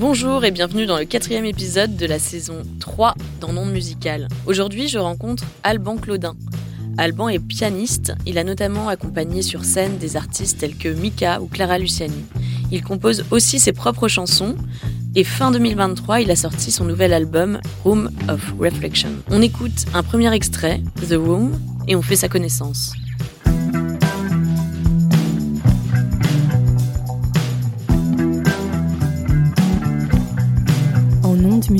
Bonjour et bienvenue dans le quatrième épisode de la saison 3 dans Monde Musical. Aujourd'hui, je rencontre Alban Claudin. Alban est pianiste, il a notamment accompagné sur scène des artistes tels que Mika ou Clara Luciani. Il compose aussi ses propres chansons et fin 2023, il a sorti son nouvel album Room of Reflection. On écoute un premier extrait, The Room, et on fait sa connaissance.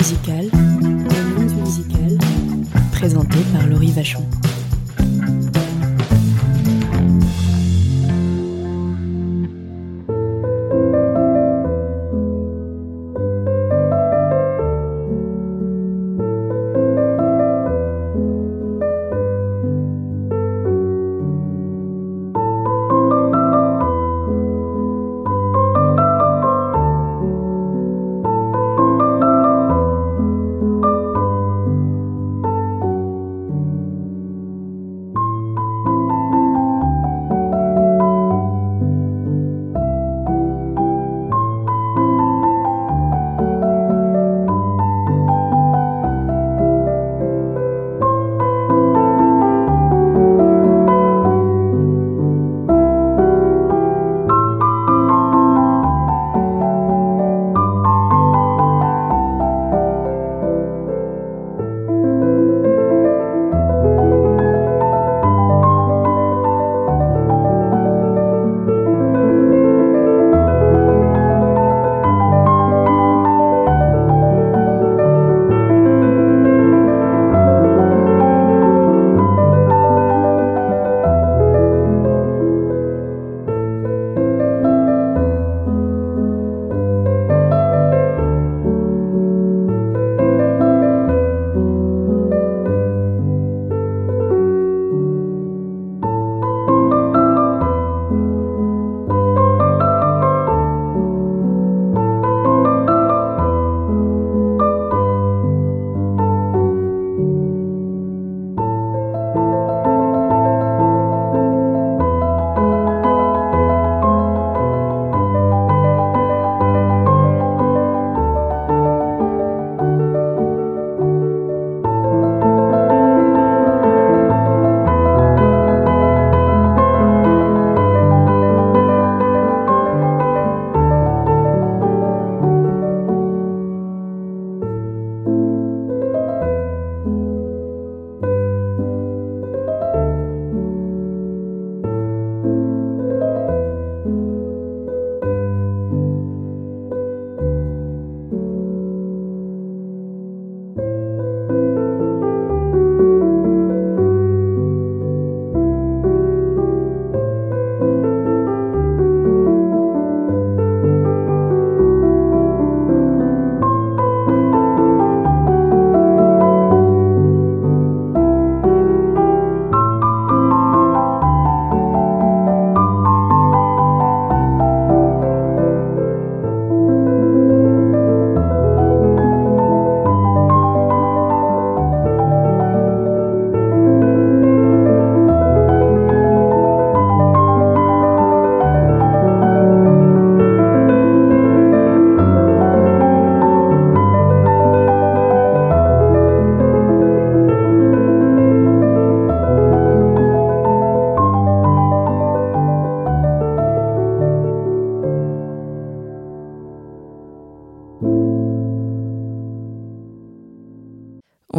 En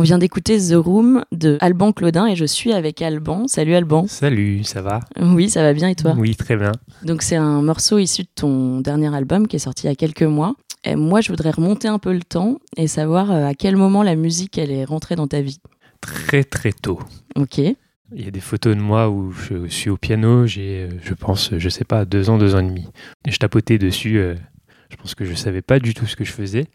On vient d'écouter The Room de Alban Claudin et je suis avec Alban. Salut Alban. Salut, ça va? Oui, ça va bien et toi? Oui, très bien. Donc c'est un morceau issu de ton dernier album qui est sorti il y a quelques mois. Et moi, je voudrais remonter un peu le temps et savoir euh, à quel moment la musique elle est rentrée dans ta vie? Très très tôt. Ok. Il y a des photos de moi où je suis au piano, j'ai, euh, je pense, je sais pas, deux ans, deux ans et demi. Je tapotais dessus. euh, je pense que je savais pas du tout ce que je faisais.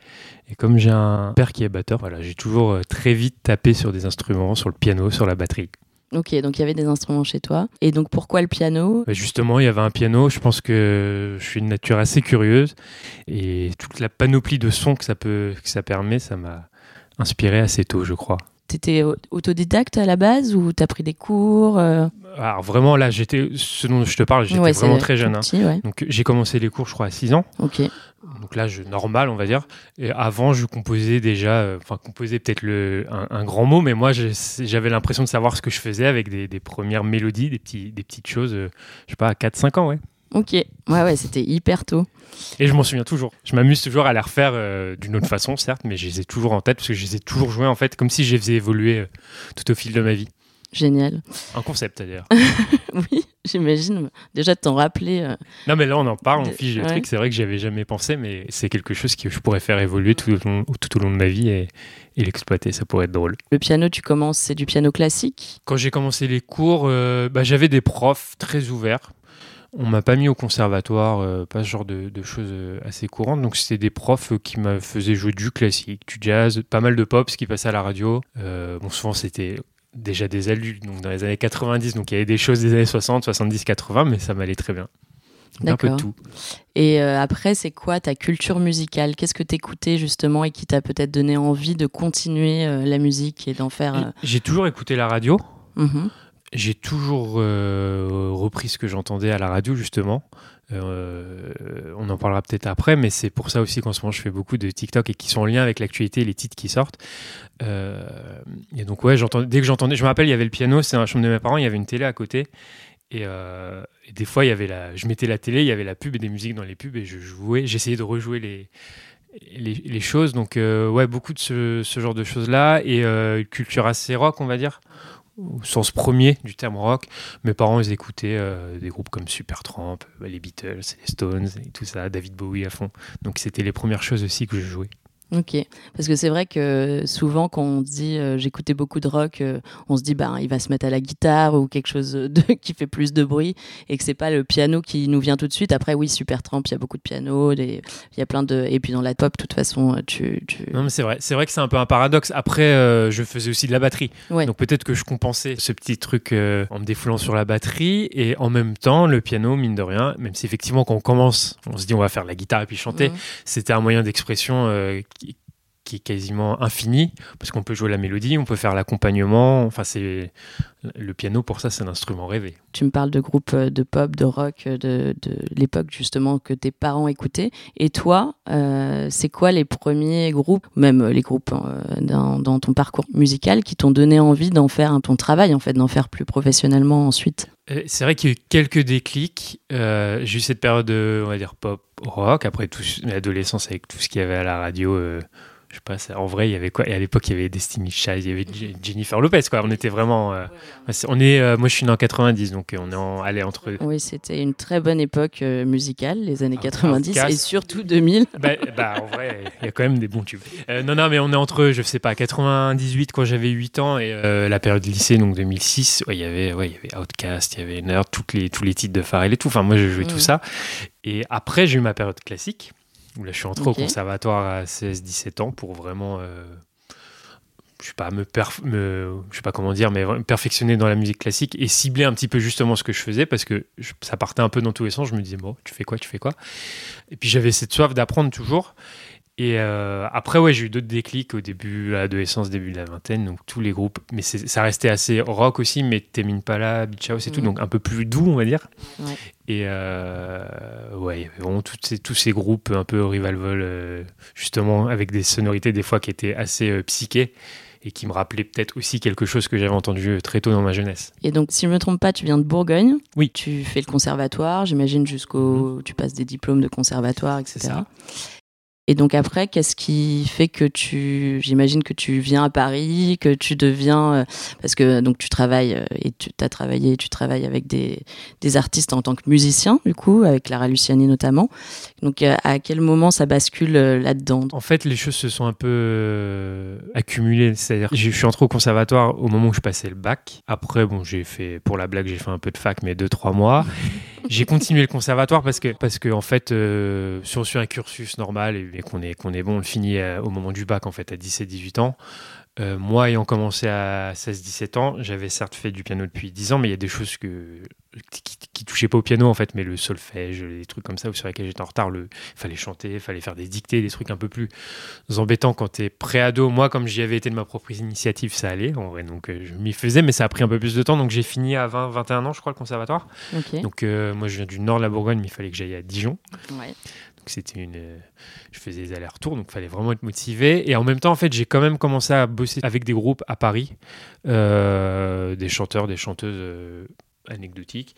Et comme j'ai un père qui est batteur, voilà, j'ai toujours euh, très vite tapé sur des instruments, sur le piano, sur la batterie. Ok, donc il y avait des instruments chez toi. Et donc pourquoi le piano? Bah, Justement, il y avait un piano. Je pense que je suis une nature assez curieuse et toute la panoplie de sons que ça peut, que ça permet, ça m'a inspiré assez tôt, je crois. T'étais au- autodidacte à la base ou t'as pris des cours euh Alors vraiment, là, j'étais, ce dont je te parle, j'étais Ouais, vraiment très jeune. hein. ouais. Donc j'ai commencé les cours, je crois, à 6 ans. Ok. Donc l'âge normal, on va dire. Et avant, je composais déjà, euh, enfin, composais peut-être le, un, grand mot, mais moi, j'avais l'impression de savoir ce que je faisais avec des, des premières mélodies, des, petits, des petites choses, euh, je sais pas, à 4-5 ans, ouais. Ok, ouais, ouais, c'était hyper tôt. Et je m'en souviens toujours. Je m'amuse toujours à les refaire euh, d'une autre façon, certes, mais je les ai toujours en tête parce que je les ai toujours joués, en fait, comme si je les faisais évoluer tout au fil de ma vie. Génial. Un concept d'ailleurs. oui, j'imagine. Déjà de t'en rappeler. Euh, non, mais là on en parle, on fiche le truc. C'est vrai que j'y avais jamais pensé, mais c'est quelque chose que je pourrais faire évoluer tout au long, tout au long de ma vie et, l'exploiter. Ça pourrait être drôle. Le piano, tu commences, c'est du piano classique? Quand j'ai commencé les cours, euh, bah, j'avais des profs très ouverts. On m'a pas mis au conservatoire, euh, pas ce genre de, choses assez courantes. Donc c'était des profs qui me faisaient jouer du classique, du jazz, pas mal de pop, ce qui passait à la radio. bon, souvent c'était déjà des adultes, donc dans les années 90, donc il y avait des choses des années 60, 70, 80, mais ça m'allait très bien. Un peu de tout. Et euh, après, c'est quoi ta culture musicale? Qu'est-ce que t'écoutais justement et qui t'a peut-être donné envie de continuer euh, la musique et d'en faire euh, J'ai toujours écouté la radio. Mmh J'ai toujours repris ce que j'entendais à la radio justement. Euh, on en parlera peut-être après, mais c'est pour ça aussi qu'en ce moment je fais beaucoup de TikTok et qui sont en lien avec l'actualité et les titres qui sortent. Euh, et donc, ouais, dès que j'entendais, je me rappelle, il y avait le piano, c'est dans la chambre de mes parents, il y avait une télé à côté. Et, euh, des fois, il y avait la, je mettais la télé, il y avait la pub et des musiques dans les pubs et je jouais, j'essayais de rejouer les, les, choses. Donc, ouais, beaucoup de ce, ce genre de choses-là et culture assez rock, on va dire au sens premier du terme rock. Mes parents, ils écoutaient euh, des groupes comme Supertramp, bah, les Beatles, les Stones et tout ça, David Bowie à fond. Donc c'était les premières choses aussi que je jouais. Ok, parce que c'est vrai que souvent quand on dit euh, j'écoutais beaucoup de rock, euh, on se dit bah il va se mettre à la guitare ou quelque chose de, qui fait plus de bruit et que c'est pas le piano qui nous vient tout de suite. Après oui super Trump, il y a beaucoup de piano, il y a plein de et puis dans la pop de toute façon tu, tu... non mais c'est vrai, c'est vrai que c'est un peu un paradoxe. Après euh, je faisais aussi de la batterie, donc peut-être que je compensais ce petit truc en me défoulant sur la batterie et en même temps le piano mine de rien, même si effectivement quand on commence, on se dit on va faire la guitare et puis chanter, mhm. c'était un moyen d'expression qui est quasiment infini, parce qu'on peut jouer la mélodie, on peut faire l'accompagnement. Enfin, c'est le piano pour ça, c'est un instrument rêvé. Tu me parles de groupes euh, de pop, de rock, euh, de, de l'époque justement que tes parents écoutaient. Et toi, euh, c'est quoi les premiers groupes, même les groupes dans, dans, ton parcours musical, qui t'ont donné envie d'en faire ton travail, en fait, d'en faire plus professionnellement ensuite? C'est vrai qu'il y a eu quelques déclics. j'ai eu cette période, on va dire pop, rock. Après, l'adolescence avec tout ce qu'il y avait à la radio je sais pas, en vrai, il y avait quoi Et à l'époque, il y avait Destiny Child, il y avait Jennifer Lopez, quoi. On était vraiment. Euh, on est, euh, moi, je suis né en 90, donc euh, on est en, allé entre. Oui, c'était une très bonne époque musicale, les années 90 et surtout 2000. Bah, bah, en vrai, il y a quand même des bons tubes. non, non, mais on est entre, je sais pas, 98 quand j'avais 8 ans et la période lycée, donc 2006. il y avait, ouais, il y avait Outcast, il y avait Nerd, toutes les, tous les titres de Pharrell et tout. Enfin, moi, je jouais tout ça. Et après, j'ai eu ma période classique là, je suis entré au conservatoire à 16-17 ans pour vraiment, euh, je sais pas, me, me, je sais pas comment dire, mais perfectionner dans la musique classique et cibler un petit peu justement ce que je faisais parce que ça partait un peu dans tous les sens. Je me disais, bon, tu fais quoi, tu fais quoi? Et puis j'avais cette soif d'apprendre toujours. Et euh, après, ouais, j'ai eu d'autres déclics au début, à l'adolescence, début de la vingtaine, donc tous les groupes, mais ça restait assez rock aussi, mais Temin Pala, Beach House et tout, donc un peu plus doux, on va dire. Et euh, ouais, il y avait vraiment ces, tous ces groupes un peu revival, euh, justement, avec des sonorités des fois qui étaient assez psychées et qui me rappelaient peut-être aussi quelque chose que j'avais entendu très tôt dans ma jeunesse. Et donc, si je ne me trompe pas, tu viens de Bourgogne. Oui. Tu fais le conservatoire, j'imagine, jusqu'au. Mm-hmm. Tu passes des diplômes de conservatoire, etc. Ça. Et donc après, qu'est-ce qui fait que tu, j'imagine que tu viens à Paris, que tu deviens, euh, parce que donc tu travailles euh, et tu as travaillé, tu travailles avec des, des artistes en tant que musicien, du coup, avec Clara Luciani notamment. Donc euh, à quel moment ça bascule là-dedans? En fait, les choses se sont un peu accumulées. C'est-à-dire, je suis entré au conservatoire au moment où je passais le bac. Après, bon, j'ai fait, pour la blague, j'ai fait un peu de fac, mais deux, trois mois. j'ai continué le conservatoire parce que, parce que en fait, si on suit un cursus normal et qu'on est, qu'on est bon, on le finit euh, au moment du bac, en fait, à 17-18 ans. Euh, moi, ayant commencé à 16-17 ans, j'avais certes fait du piano depuis 10 ans, mais il y a des choses que, qui, qui touchaient pas au piano, en fait, mais le solfège, les trucs comme ça, sur lesquels j'étais en retard, il fallait chanter, il fallait faire des dictées, des trucs un peu plus embêtants quand tu es pré-ado. Moi, comme j'y avais été de ma propre initiative, ça allait, en vrai, donc euh, je m'y faisais, mais ça a pris un peu plus de temps, donc j'ai fini à 20-21 ans, je crois, le conservatoire. Donc euh, moi, je viens du nord de la Bourgogne, mais il fallait que j'aille à Dijon. Ouais c'était une je faisais des allers-retours donc il fallait vraiment être motivé. Et en même temps en fait j'ai quand même commencé à bosser avec des groupes à Paris euh, des chanteurs des chanteuses euh, anecdotiques.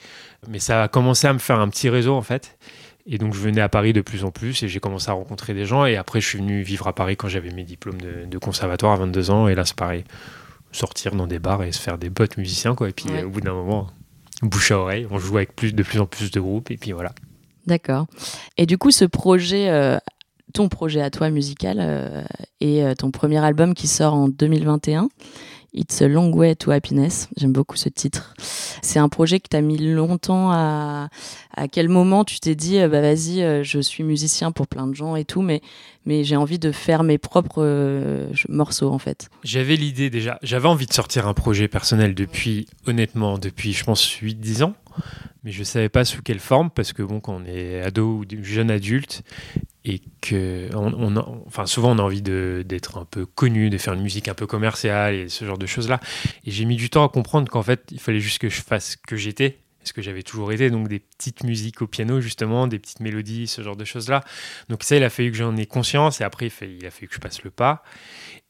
Mais ça a commencé à me faire un petit réseau en fait. Et donc je venais à Paris de plus en plus et j'ai commencé à rencontrer des gens. Et après je suis venu vivre à Paris quand j'avais mes diplômes de, conservatoire à 22 ans. Et là c'est pareil sortir dans des bars et se faire des potes musiciens quoi. Et puis au bout d'un moment bouche à oreille on joue avec plus de plus en plus de groupes. Et puis voilà D'accord. Et du coup, ce projet, euh, ton projet à toi musical euh, et euh, ton premier album qui sort en 2021, It's a Long Way to Happiness. J'aime beaucoup ce titre. C'est un projet que tu as mis longtemps à. À quel moment tu t'es dit, bah vas-y, je suis musicien pour plein de gens et tout, mais, mais j'ai envie de faire mes propres morceaux en fait J'avais l'idée déjà. J'avais envie de sortir un projet personnel depuis, honnêtement, depuis je pense 8-10 ans mais je ne savais pas sous quelle forme parce que bon, quand on est ado ou jeune adulte et que on, enfin souvent on a envie d'être un peu connu, de faire une musique un peu commerciale et ce genre de choses là. Et j'ai mis du temps à comprendre qu'en fait il fallait juste que je fasse ce que j'étais, ce que j'avais toujours été, donc des petites musiques au piano justement, des petites mélodies, ce genre de choses là. Donc ça il a fallu que j'en ai conscience et après il, a fallu que je passe le pas.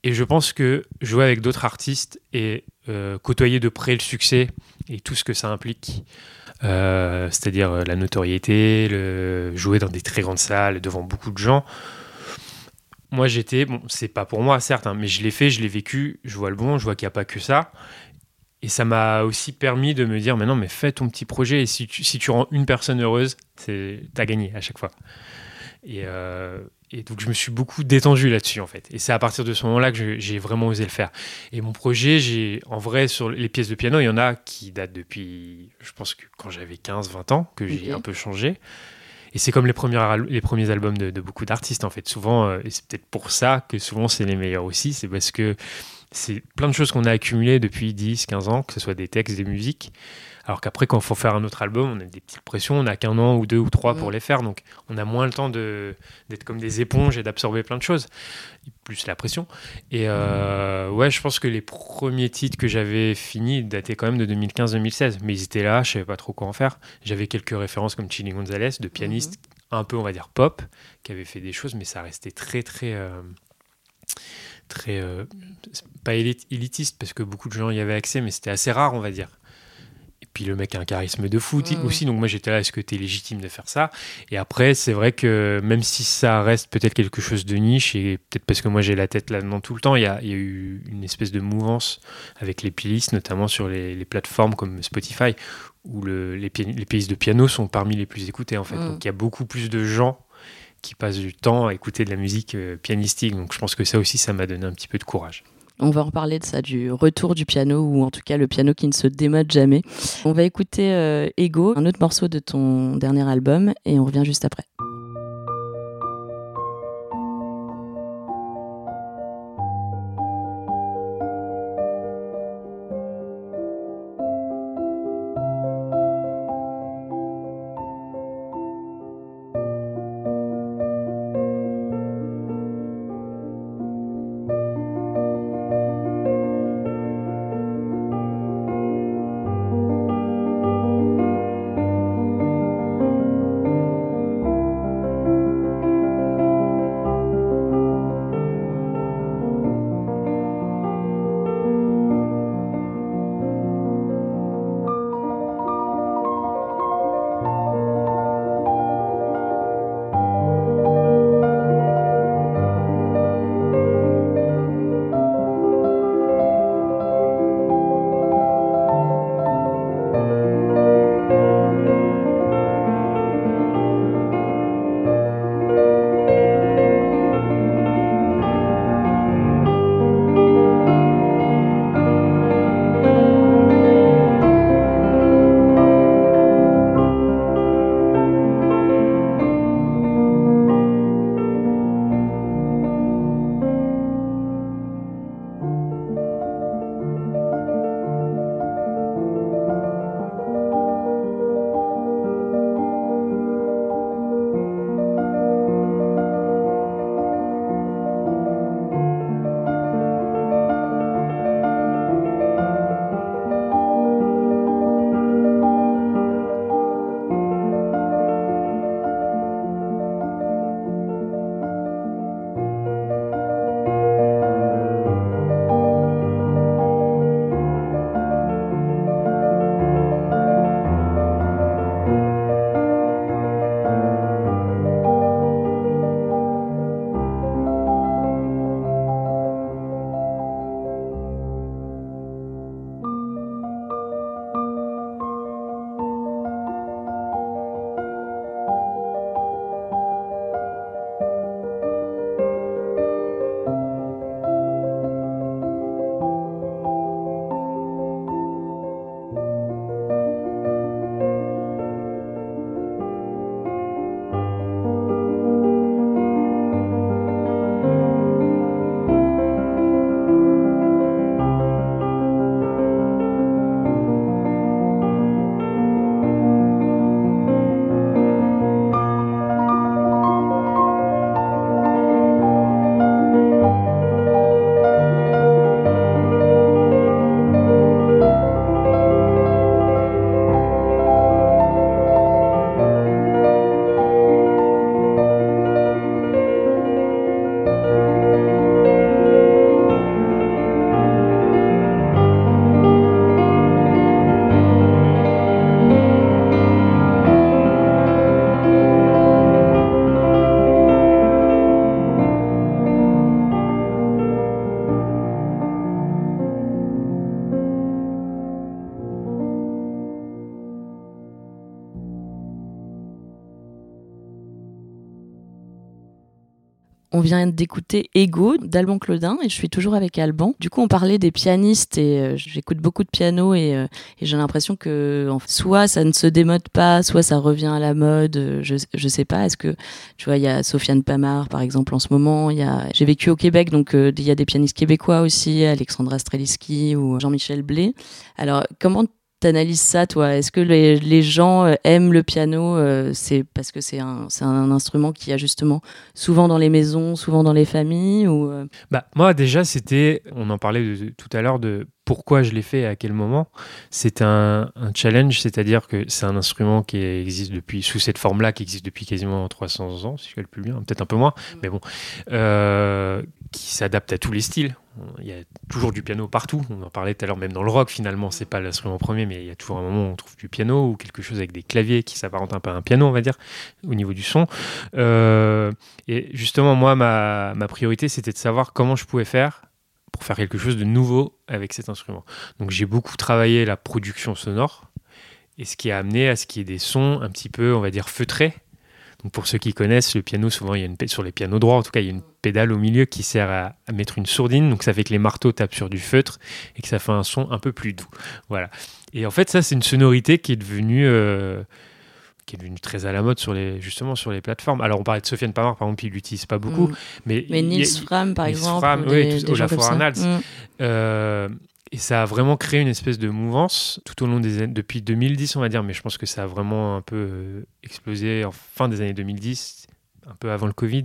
Et je pense que jouer avec d'autres artistes et euh, côtoyer de près le succès et tout ce que ça implique. Euh, c'est-à-dire euh, la notoriété, le, jouer dans des très grandes salles devant beaucoup de gens. Moi, j'étais, bon, c'est pas pour moi, certes, hein, mais je l'ai fait, je l'ai vécu, je vois le bon, je vois qu'il n'y a pas que ça. Et ça m'a aussi permis de me dire, mais non, mais fais ton petit projet, et si tu, si tu rends une personne heureuse, t'as gagné à chaque fois. Et, euh, et donc je me suis beaucoup détendu là-dessus en fait. Et c'est à partir de ce moment-là que j'ai vraiment osé le faire. Et mon projet, j'ai en vrai sur les pièces de piano, il y en a qui datent depuis, je pense que quand j'avais 15-20 ans, que j'ai un peu changé. Et c'est comme les, premiers, les premiers albums de, beaucoup d'artistes en fait. Souvent, euh, et c'est peut-être pour ça que souvent c'est les meilleurs aussi, c'est parce que c'est plein de choses qu'on a accumulées depuis 10-15 ans, que ce soit des textes, des musiques. Alors qu'après, quand il faut faire un autre album, on a des petites pressions, on n'a qu'un an ou deux ou trois pour mm. les faire, donc on a moins le temps d'être comme des éponges et d'absorber plein de choses, plus la pression. Et euh, ouais, je pense que les premiers titres que j'avais finis dataient quand même de 2015-2016, mais ils étaient là, je savais pas trop quoi en faire. J'avais quelques références comme Chili Gonzalez, de pianistes mm-hmm. un peu, on va dire, pop, qui avaient fait des choses, mais ça restait très, très. Euh, très euh, pas élitiste parce que beaucoup de gens y avaient accès mais c'était assez rare on va dire puis le mec a un charisme de foot aussi, donc moi j'étais là, est-ce que tu es légitime de faire ça? Et après, c'est vrai que même si ça reste peut-être quelque chose de niche, et peut-être parce que moi j'ai la tête là-dedans tout le temps, il y a, eu une espèce de mouvance avec les playlists, notamment sur les, plateformes comme Spotify, où le, les, les, playlists de piano sont parmi les plus écoutées en fait. Mm. Donc il y a beaucoup plus de gens qui passent du temps à écouter de la musique euh, pianistique, donc je pense que ça aussi, ça m'a donné un petit peu de courage. On va en parler de ça, du retour du piano, ou en tout cas le piano qui ne se démode jamais. On va écouter euh, Ego, un autre morceau de ton dernier album, et on revient juste après. Vient d'écouter Ego d'Alban Claudin et je suis toujours avec Alban. Du coup, on parlait des pianistes et euh, j'écoute beaucoup de piano et, euh, j'ai l'impression que soit ça ne se démode pas, soit ça revient à la mode. Euh, je, je sais pas. Est-ce que tu vois, il y a Sofiane Pamar par exemple en ce moment. Il y a, j'ai vécu au Québec, donc il y a des pianistes québécois aussi, Alexandra Streliski ou Jean-Michel Blé. Alors, comment t'analyses ça, toi? Est-ce que les, gens euh, aiment le piano euh, C'est parce que c'est un, un, instrument qui a justement souvent dans les maisons, souvent dans les familles ou euh? bah, Moi, déjà, c'était, on en parlait tout à l'heure de pourquoi je l'ai fait et à quel moment. C'est un, challenge, c'est-à-dire que c'est un instrument qui existe depuis, sous cette forme-là, qui existe depuis quasiment 300 ans, si je calcule bien, peut-être un peu moins, mm. mais bon, qui s'adapte à tous les styles il y a toujours du piano partout. On en parlait tout à l'heure, même dans le rock, finalement, c'est pas l'instrument premier, mais il y a toujours un moment où on trouve du piano ou quelque chose avec des claviers qui s'apparente un peu à un piano, on va dire, au niveau du son. Euh, et justement, moi, ma, ma priorité, c'était de savoir comment je pouvais faire pour faire quelque chose de nouveau avec cet instrument. Donc j'ai beaucoup travaillé la production sonore, et ce qui a amené à ce qu'il y ait des sons un petit peu, on va dire, feutrés, donc pour ceux qui connaissent, le piano, souvent, il y a une, sur les pianos droits, en tout cas, il y a une pédale au milieu qui sert à, mettre une sourdine. Donc ça fait que les marteaux tapent sur du feutre et que ça fait un son un peu plus doux. Voilà. Et en fait, ça, c'est une sonorité qui est devenue. Euh, qui est devenue très à la mode sur les, justement sur les plateformes. Alors on parlait de Sofiane Pamar, par exemple, il l'utilise pas beaucoup, mm. mais, mais Nils Fram, par exemple, Fram, oui, des, Arnalds. Mm. Euh, et ça a vraiment créé une espèce de mouvance tout au long des années, depuis 2010, on va dire, mais je pense que ça a vraiment un peu euh, explosé en fin des années 2010, un peu avant le Covid.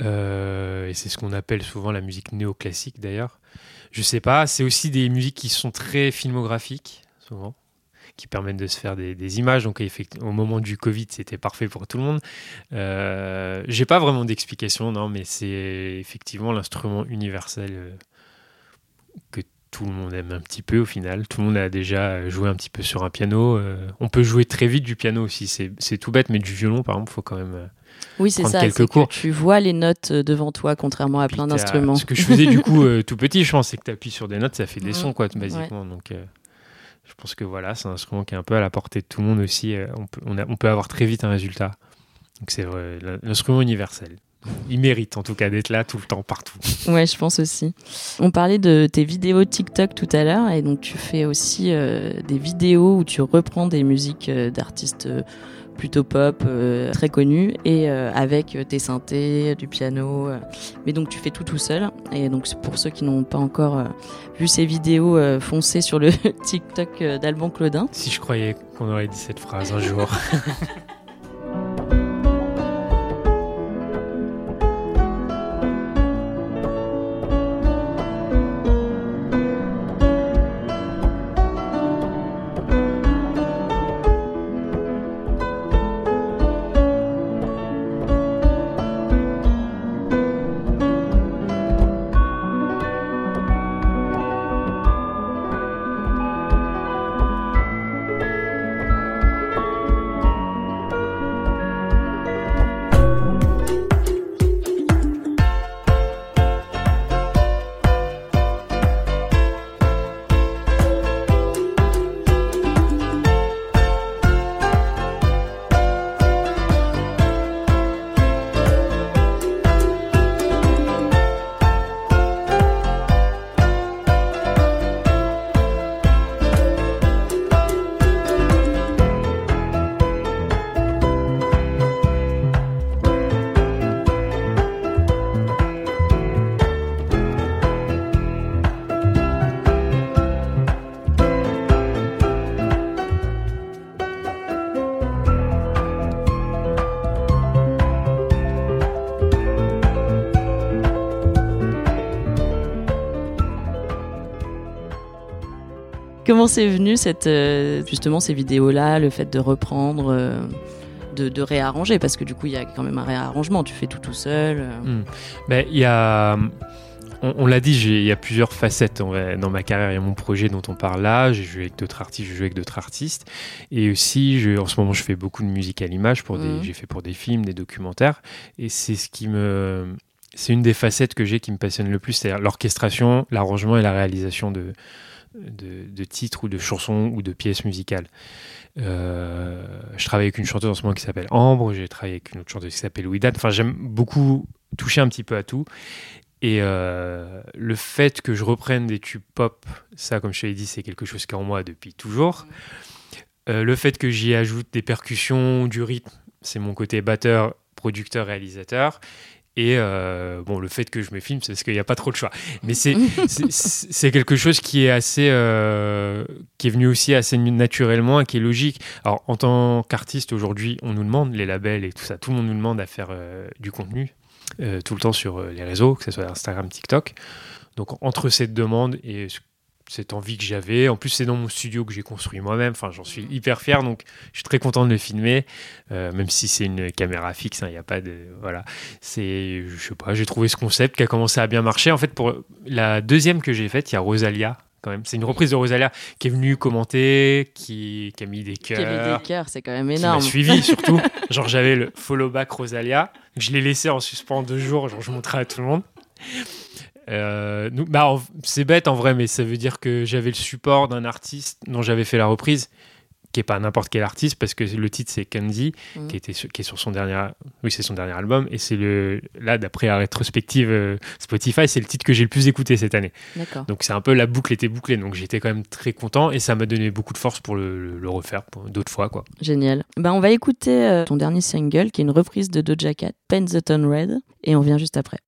Euh, et c'est ce qu'on appelle souvent la musique néoclassique d'ailleurs. Je sais pas, c'est aussi des musiques qui sont très filmographiques, souvent, qui permettent de se faire des, images. Donc au moment du Covid, c'était parfait pour tout le monde. Euh, J'ai pas vraiment d'explication, non, mais c'est effectivement l'instrument universel euh, que tout le monde aime un petit peu au final. Tout le monde a déjà joué un petit peu sur un piano. Euh, on peut jouer très vite du piano aussi, c'est tout bête, mais du violon par exemple, faut quand même. Euh, oui, c'est ça. Quelques cours. tu vois les notes devant toi, contrairement à plein d'instruments. Ce que je faisais du coup tout petit, je pense, c'est que tu appuies sur des notes, ça fait des sons, quoi, basiquement. Donc, je pense que voilà, c'est un instrument qui est un peu à la portée de tout le monde aussi. on, peut, on peut avoir très vite un résultat. Donc, c'est l'instrument universel il mérite en tout cas d'être là tout le temps, partout. Ouais, je pense aussi. On parlait de tes vidéos TikTok tout à l'heure, et donc tu fais aussi euh, des vidéos où tu reprends des musiques euh, d'artistes euh, plutôt pop, très connus, et avec tes synthés, du piano. mais donc tu fais tout tout seul. Et donc pour ceux qui n'ont pas encore vu ces vidéos, foncez sur le TikTok d'Alban Claudin. Si je croyais qu'on aurait dit cette phrase un jour. Comment c'est venu cette, euh, justement ces vidéos-là, le fait de reprendre, euh, de, réarranger? Parce que du coup, il y a quand même un réarrangement. Tu fais tout tout seul. Euh. Hmm. Ben, il y a, on, l'a dit, il y a plusieurs facettes dans ma carrière. Il y a mon projet dont on parle là. J'ai joué avec d'autres artistes, je joue avec d'autres artistes. Et aussi, je, en ce moment, je fais beaucoup de musique à l'image. Pour mmh. j'ai fait pour des films, des documentaires. Et c'est ce qui me c'est une des facettes que j'ai qui me passionne le plus, c'est-à-dire l'orchestration, l'arrangement et la réalisation de, de, titres ou de chansons ou de pièces musicales. Euh, je travaille avec une chanteuse en ce moment qui s'appelle Ambre, j'ai travaillé avec une autre chanteuse qui s'appelle Ouidat. Enfin, j'aime beaucoup toucher un petit peu à tout. Et euh, le fait que je reprenne des tubes pop, ça, comme je t'ai dit, c'est quelque chose qui est en moi depuis toujours. Euh, le fait que j'y ajoute des percussions, du rythme, c'est mon côté batteur, producteur, réalisateur. Et euh, bon, le fait que je me filme, c'est parce qu'il n'y a pas trop de choix. Mais c'est, c'est, quelque chose qui est assez, euh, qui est venu aussi assez naturellement et qui est logique. Alors, en tant qu'artiste aujourd'hui, on nous demande les labels et tout ça, tout le monde nous demande à faire euh, du contenu tout le temps sur les réseaux, que ce soit Instagram, TikTok. Donc, entre cette demande et ce cette envie que j'avais. En plus, c'est dans mon studio que j'ai construit moi-même. Enfin, j'en suis hyper fier, donc je suis très content de le filmer, euh, même si c'est une caméra fixe. Hein, il n'y a pas de voilà. C'est, je sais pas, j'ai trouvé ce concept qui a commencé à bien marcher. En fait, pour la deuxième que j'ai faite, il y a Rosalia. Quand même, c'est une reprise de Rosalia qui est venue commenter, qui, qui a mis des cœurs. Qui a mis des cœurs, c'est quand même énorme. Qui m'a suivi surtout. genre j'avais le follow back Rosalia, je l'ai laissé en suspens deux jours. Genre je montrais à tout le monde. Euh, bah, c'est bête en vrai, mais ça veut dire que j'avais le support d'un artiste dont j'avais fait la reprise, qui est pas n'importe quel artiste, parce que le titre c'est Candy, mm. qui, était qui est sur son dernier, oui, c'est son dernier album, et c'est le, là, d'après la rétrospective euh, Spotify, c'est le titre que j'ai le plus écouté cette année. Donc c'est un peu la boucle était bouclée, donc j'étais quand même très content, et ça m'a donné beaucoup de force pour le, le, refaire d'autres fois, quoi. Génial. Ben, on va écouter euh, ton dernier single, qui est une reprise de Doja Cat, Paint the Town Red, et on vient juste après.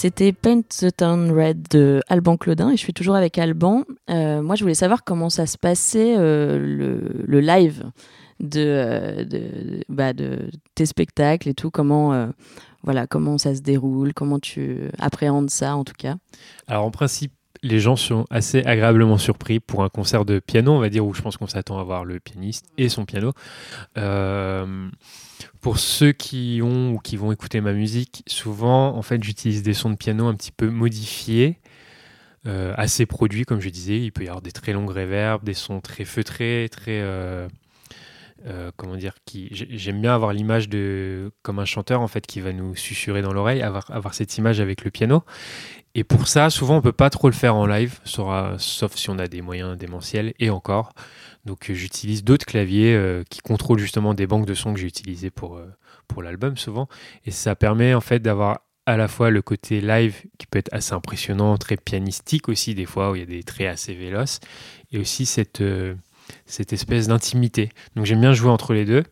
C'était Paint the Town Red de Alban Claudin et je suis toujours avec Alban. Euh, moi, je voulais savoir comment ça se passait euh, le, live de, euh, bah, de, tes spectacles et tout. Comment, voilà, comment ça se déroule, comment tu appréhendes ça en tout cas. Alors en principe, les gens sont assez agréablement surpris pour un concert de piano, on va dire, où je pense qu'on s'attend à voir le pianiste et son piano. Euh, pour ceux qui ont ou qui vont écouter ma musique, souvent, en fait, j'utilise des sons de piano un petit peu modifiés, euh, assez produits, comme je disais. Il peut y avoir des très longues réverbes, des sons très feutrés, très. Euh, comment dire, qui j'aime bien avoir l'image de comme un chanteur en fait qui va nous susurrer dans l'oreille, avoir cette image avec le piano. Et pour ça, souvent on peut pas trop le faire en live, sauf si on a des moyens démentiels et encore. Donc euh, j'utilise d'autres claviers euh, qui contrôlent justement des banques de sons que j'ai utilisées pour, euh, pour l'album souvent. Et ça permet en fait d'avoir à la fois le côté live qui peut être assez impressionnant, très pianistique aussi des fois, où il y a des traits assez véloces, et aussi cette, cette espèce d'intimité. Donc j'aime bien jouer entre les deux.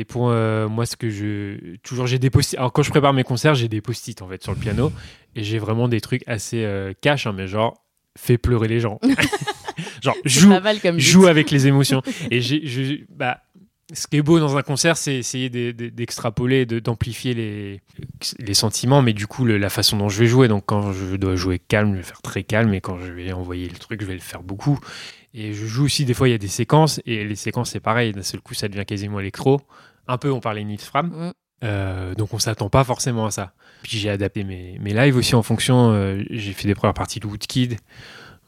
Et pour euh, moi, ce que je. Toujours, j'ai des post Alors, quand je prépare mes concerts, j'ai des post-it en fait sur le piano. Et j'ai vraiment des trucs assez euh, cash, hein, mais genre, fais pleurer les gens. genre, joue, joue avec les émotions. Et j'ai. Bah, ce qui est beau dans un concert, c'est essayer d'extrapoler, d'amplifier les, les sentiments, mais du coup, la façon dont je vais jouer. Donc, quand je dois jouer calme, je vais faire très calme, et quand je vais envoyer le truc, je vais le faire beaucoup. Et je joue aussi, des fois, il y a des séquences, et les séquences, c'est pareil. D'un seul coup, ça devient quasiment électro. Un peu, on parlait Nils Fram. Mm. Euh, donc, on s'attend pas forcément à ça. Puis, j'ai adapté mes, mes lives aussi en fonction. Euh, j'ai fait des premières parties de Woodkid.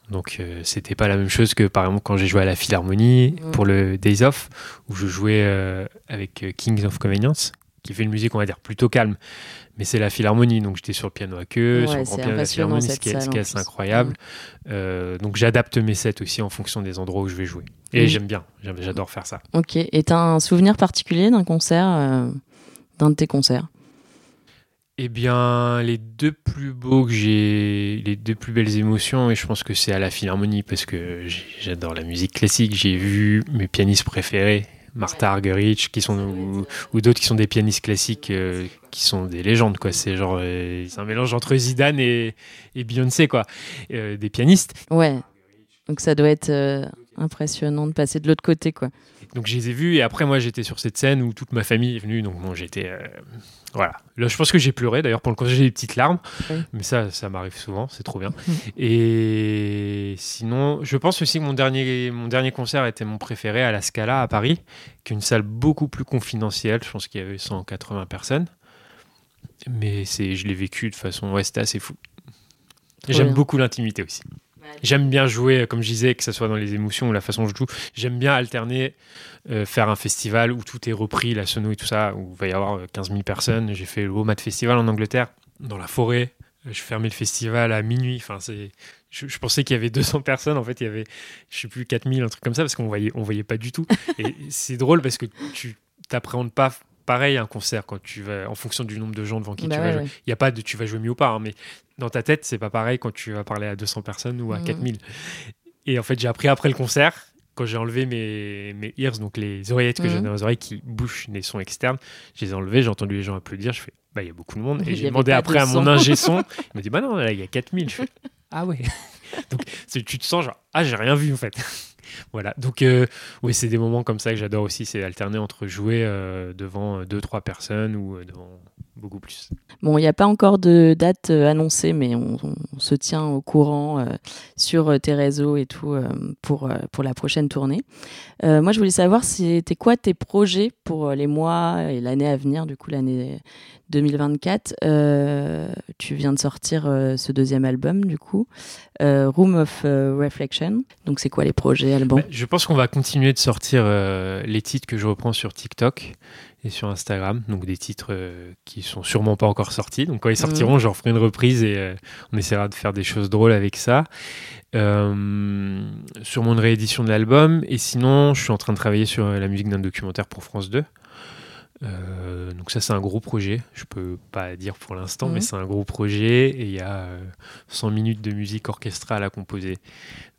Donc, euh, c'était pas la même chose que, par exemple, quand j'ai joué à la Philharmonie mm. pour le Days Off, où je jouais avec Kings of Convenience, qui fait une musique, on va dire, plutôt calme mais c'est la Philharmonie, donc j'étais sur le piano à queue, sur le grand piano de la Philharmonie, ce qui est, assez incroyable. Euh, donc j'adapte mes sets aussi en fonction des endroits où je vais jouer. Et j'aime bien, j'adore faire ça. Ok, et tu as un souvenir particulier d'un concert, euh, d'un de tes concerts? Eh bien, les deux plus beaux que j'ai, les deux plus belles émotions, et je pense que c'est à la Philharmonie parce que j'adore la musique classique. J'ai vu mes pianistes préférés Martha Argerich, qui sont ou, d'autres qui sont des pianistes classiques, euh, qui sont des légendes quoi. C'est genre euh, un mélange entre Zidane et, et Beyoncé quoi, euh, des pianistes. Ouais. Donc ça doit être impressionnant de passer de l'autre côté quoi. Donc je les ai vus et après moi j'étais sur cette scène où toute ma famille est venue donc bon j'étais voilà. Là, je pense que j'ai pleuré. D'ailleurs, pour le concert, j'ai des petites larmes. Mais ça, ça m'arrive souvent. C'est trop bien. et sinon, je pense aussi que mon dernier, mon dernier concert était mon préféré à la Scala à Paris, qui est une salle beaucoup plus confidentielle. Je pense qu'il y avait 180 personnes. Mais c'est, je l'ai vécu de façon. Ouais, c'était assez fou. J'aime beaucoup l'intimité aussi. J'aime bien jouer, comme je disais, que ce soit dans les émotions ou la façon dont je joue. J'aime bien alterner, euh, faire un festival où tout est repris, la sono et tout ça, où il va y avoir 15 euh, 000 personnes. J'ai fait le Womat Festival en Angleterre, dans la forêt. Je fermais le festival à minuit. Enfin, c'est, je, pensais qu'il y avait 200 personnes. En fait, il y avait, je sais plus, 4000, un truc comme ça, parce qu'on voyait, on voyait pas du tout. Et c'est drôle parce que tu t'appréhendes pas pareil un concert quand tu vas en fonction du nombre de gens devant qui bah tu vas jouer. Il n'y a pas de tu vas jouer mieux ou pas, hein, mais dans ta tête, c'est pas pareil quand tu vas parler à 200 personnes ou à 4000. Mmh. Et en fait, j'ai appris après le concert, quand j'ai enlevé mes, mes ears, donc les oreillettes que j'ai mmh. dans les oreilles qui bouchent des sons externes, je les ai enlevées, j'ai entendu les gens applaudir, je fais, bah, il y a beaucoup de monde. Et j'ai demandé après à mon ingé son, il m'a dit, bah non, il y a 4000. Je fais, ah ouais. donc, tu te sens genre, ah, j'ai rien vu en fait. Voilà. Donc, euh, oui, c'est des moments comme ça que j'adore aussi. C'est alterner entre jouer euh, devant euh, deux, trois personnes ou devant beaucoup plus. Bon, il n'y a pas encore de date annoncée, mais on, se tient au courant sur tes réseaux et tout pour, pour la prochaine tournée. moi, je voulais savoir, c'était quoi tes projets pour les mois et l'année à venir, du coup, l'année 2024. tu viens de sortir ce deuxième album, du coup, Room of Reflection. Donc, c'est quoi les projets bah, je pense qu'on va continuer de sortir euh, les titres que je reprends sur TikTok et sur Instagram. Donc des titres euh, qui sont sûrement pas encore sortis. Donc quand ils sortiront, mhm. j'en ferai une reprise et euh, on essaiera de faire des choses drôles avec ça. sur mon réédition de l'album. Et sinon, je suis en train de travailler sur la musique d'un documentaire pour France 2. Euh, donc ça c'est un gros projet, je peux pas dire pour l'instant, mais mhm. c'est un gros projet et il y a 100 euh, minutes de musique orchestrale à composer.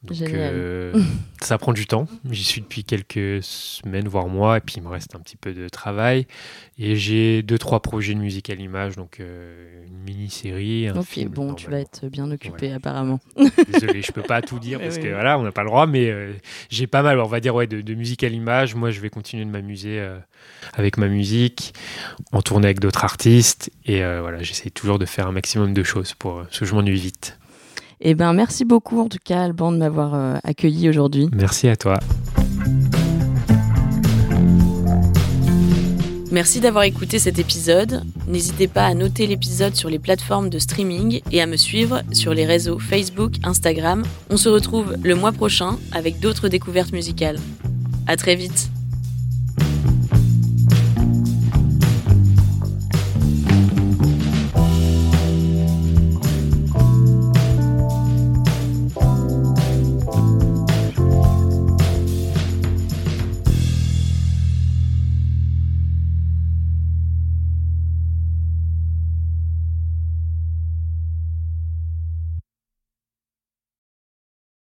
Donc euh, ça prend du temps, j'y suis depuis quelques semaines voire mois et puis il me reste un petit peu de travail et j'ai deux trois projets de musique à l'image, donc une mini-série. Un film, bon, tu vas être bien occupé apparemment. Désolé, je peux pas tout dire parce que voilà, on n'a pas le droit, mais j'ai pas mal, on va dire ouais, de, de, musique à l'image. Moi, je vais continuer de m'amuser avec ma musique en tournée avec d'autres artistes. Et euh, voilà, j'essaie toujours de faire un maximum de choses pour euh, ce je m'ennuie vite. Eh ben, merci beaucoup en tout cas, Alban, de m'avoir euh, accueilli aujourd'hui. Merci à toi. Merci d'avoir écouté cet épisode. N'hésitez pas à noter l'épisode sur les plateformes de streaming et à me suivre sur les réseaux Facebook, Instagram. On se retrouve le mois prochain avec d'autres découvertes musicales. À très vite.